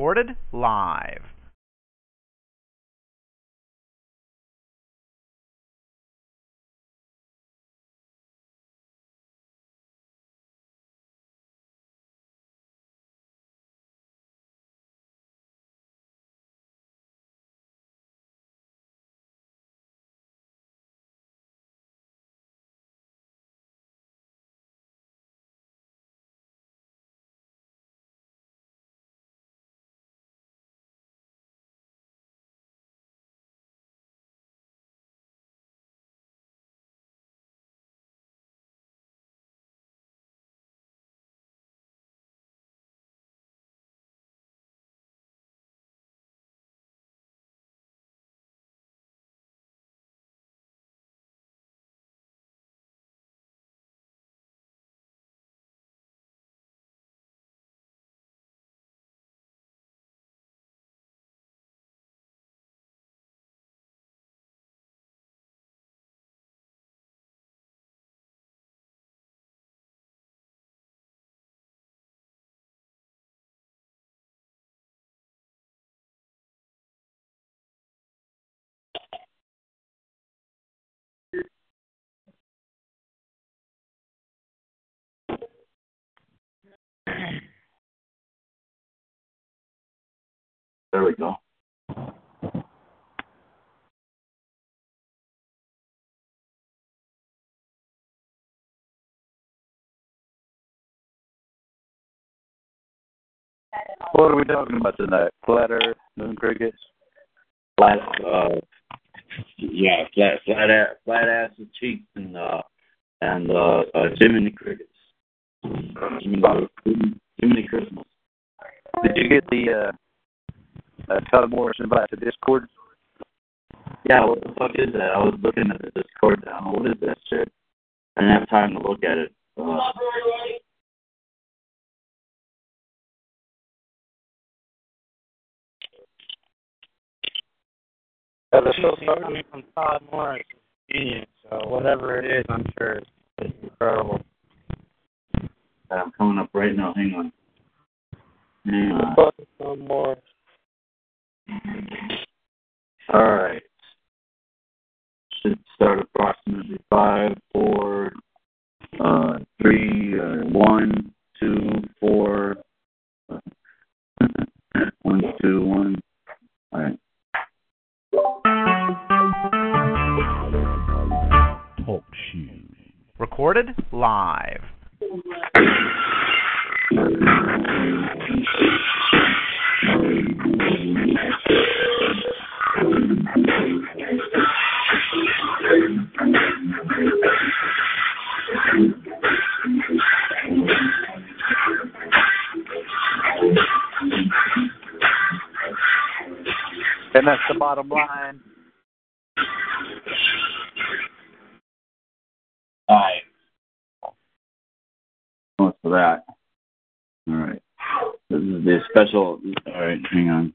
Recorded live. There we go. What are we talking about tonight? Flat Earth, moon crickets? Flat, uh, yeah, flat, flat, ass, flat ass and cheeks and uh, and uh, uh, Jiminy crickets. Jiminy, Jiminy Christmas. Did you get the uh, uh, Todd Morris invite to Discord? Yeah, what the fuck is that? I was looking at the Discord now. What is that shit? I didn't have time to look at it. Uh, the show started. coming from Todd Morris, genius. So whatever it is, I'm sure it's, it's incredible. I'm coming up right now. Hang on. Hang on. Todd Morris. All right. Should start approximately five, four, uh, three, uh, one, two, four, one, two, one. All right. Talk shoes. Recorded live. And that's the bottom line. All right. What's for that? All right. This is the special. All right, hang on.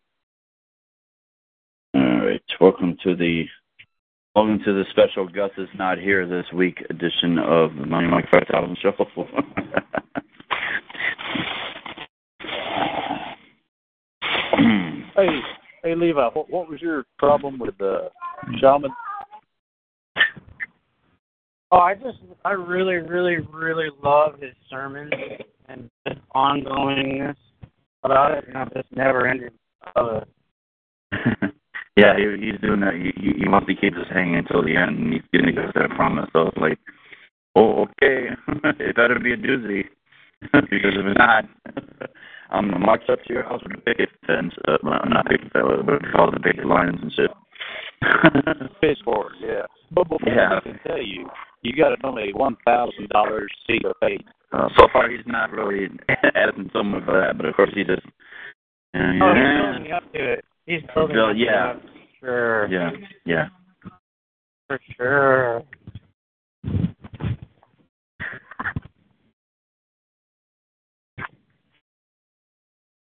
All right. Welcome to the welcome to the special Gus is not here this week edition of the Money Mike Five Thousand Shuffle. hey, Levi, what, what was your problem with the shaman? Oh, I just, I really, really, really love his sermons and just ongoingness about it, and I just never ended. Love it. yeah, he, he's doing that. He, he he wants to keep us hanging until the end, and he's gonna give us that promise. So it's like, oh, okay, it better be a doozy, because if it's not, I'm gonna march up to your house with a picket fence. Uh, well, not picket fence, but we call it the picket lines and shit. Pitchfork, yeah. But before Yeah. I can tell you, you got to donate one thousand dollars seed of faith. Uh, so far, he's not really asking someone for that, but of course he just. Uh, Oh, yeah, he's building up to it. He's building Bill, up yeah. to it. Sure. yeah, yeah. For sure.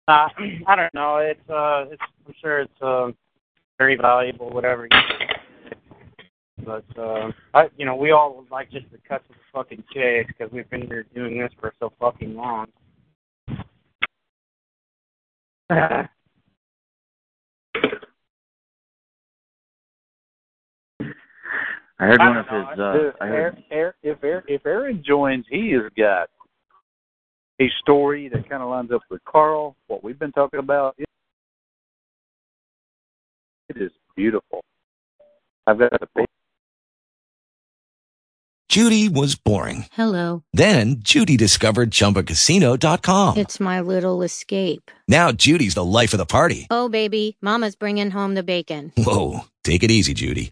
Uh, I don't know. It's uh, it's I'm sure it's uh, very valuable, whatever. You but uh, I, you know, we all would like just to cut to the fucking chase because we've been here doing this for so fucking long. I heard I one of don't his. Uh, Dude, I heard. Aaron, if Aaron, if Aaron joins, he has got a story that kind of lines up with Carl. What we've been talking about. It, it is beautiful. I've got the Judy was boring. Hello. Then Judy discovered ChumbaCasino.com. It's my little escape. Now Judy's the life of the party. Oh, baby, Mama's bringing home the bacon. Whoa, take it easy, Judy.